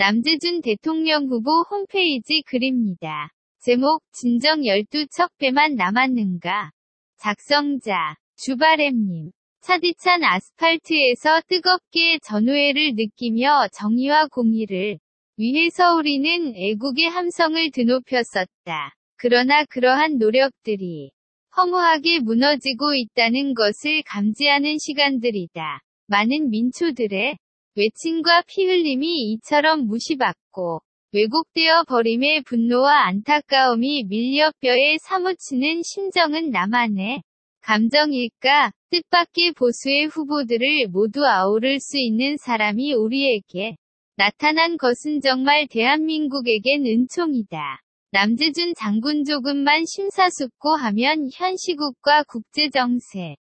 남재준 대통령 후보 홈페이지 글입니다. 제목 진정 12척 배만 남았는가? 작성자 주바렘님 차디찬 아스팔트에서 뜨겁게 전우회를 느끼며 정의와 공의를 위해서 우리는 애국의 함성을 드높였었다. 그러나 그러한 노력들이 허무하게 무너지고 있다는 것을 감지하는 시간들이다. 많은 민초들의 외침과 피 흘림이 이처럼 무시받고 왜곡되어 버림의 분노와 안타까움이 밀려 뼈에 사무치는 심정은 나만의 감정일까? 뜻밖의 보수의 후보들을 모두 아우를 수 있는 사람이 우리에게 나타난 것은 정말 대한민국에겐 은총이다. 남재준 장군 조금만 심사숙고하면 현 시국과 국제정세,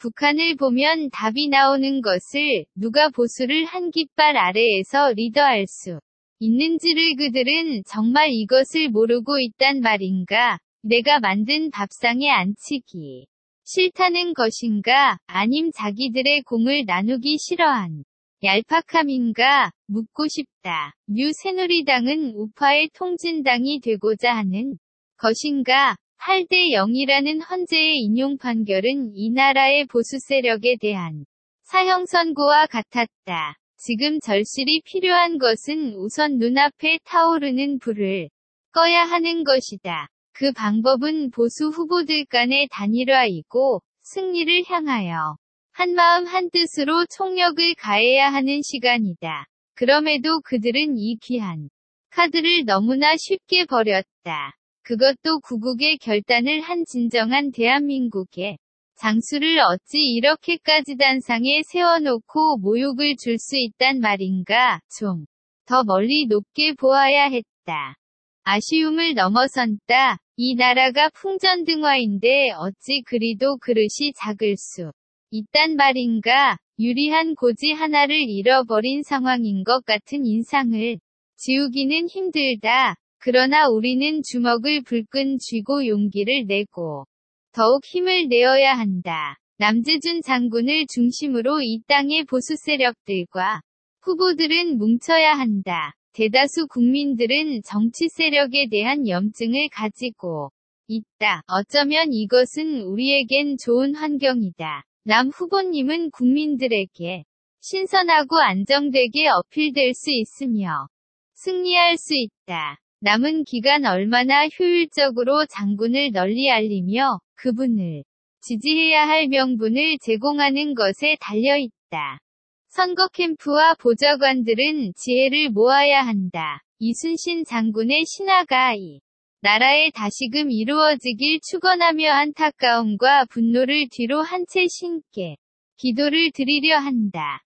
북한을 보면 답이 나오는 것을 누가 보수를 한 깃발 아래에서 리드할 수 있는지를 그들은 정말 이것을 모르고 있단 말인가? 내가 만든 밥상에 앉히기 싫다는 것인가? 아님 자기들의 공을 나누기 싫어한 얄팍함인가? 묻고 싶다. New 새누리당은 우파의 통진당이 되고자 하는 것인가? 8대 0이라는 헌재의 인용 판결은 이 나라의 보수 세력에 대한 사형 선고와 같았다. 지금 절실히 필요한 것은 우선 눈앞에 타오르는 불을 꺼야 하는 것이다. 그 방법은 보수 후보들 간의 단일화이고 승리를 향하여 한마음 한뜻으로 총력을 가해야 하는 시간이다. 그럼에도 그들은 이 귀한 카드를 너무나 쉽게 버렸다. 그것도 구국의 결단을 한 진정한 대한민국의 장수를 어찌 이렇게까지 단상에 세워놓고 모욕을 줄 수 있단 말인가, 좀. 더 멀리 높게 보아야 했다. 아쉬움을 넘어선다. 이 나라가 풍전등화인데 어찌 그리도 그릇이 작을 수 있단 말인가, 유리한 고지 하나를 잃어버린 상황인 것 같은 인상을 지우기는 힘들다. 그러나 우리는 주먹을 불끈 쥐고 용기를 내고 더욱 힘을 내어야 한다. 남재준 장군을 중심으로 이 땅의 보수 세력들과 후보들은 뭉쳐야 한다. 대다수 국민들은 정치 세력에 대한 염증을 가지고 있다. 어쩌면 이것은 우리에겐 좋은 환경이다. 남 후보님은 국민들에게 신선하고 안정되게 어필될 수 있으며 승리할 수 있다. 남은 기간 얼마나 효율적으로 장군을 널리 알리며 그분을 지지해야 할 명분을 제공하는 것에 달려 있다. 선거 캠프와 보좌관들은 지혜를 모아야 한다. 이순신 장군의 신화가 이 나라에 다시금 이루어지길 축원하며 안타까움과 분노를 뒤로 한 채 신께 기도를 드리려 한다.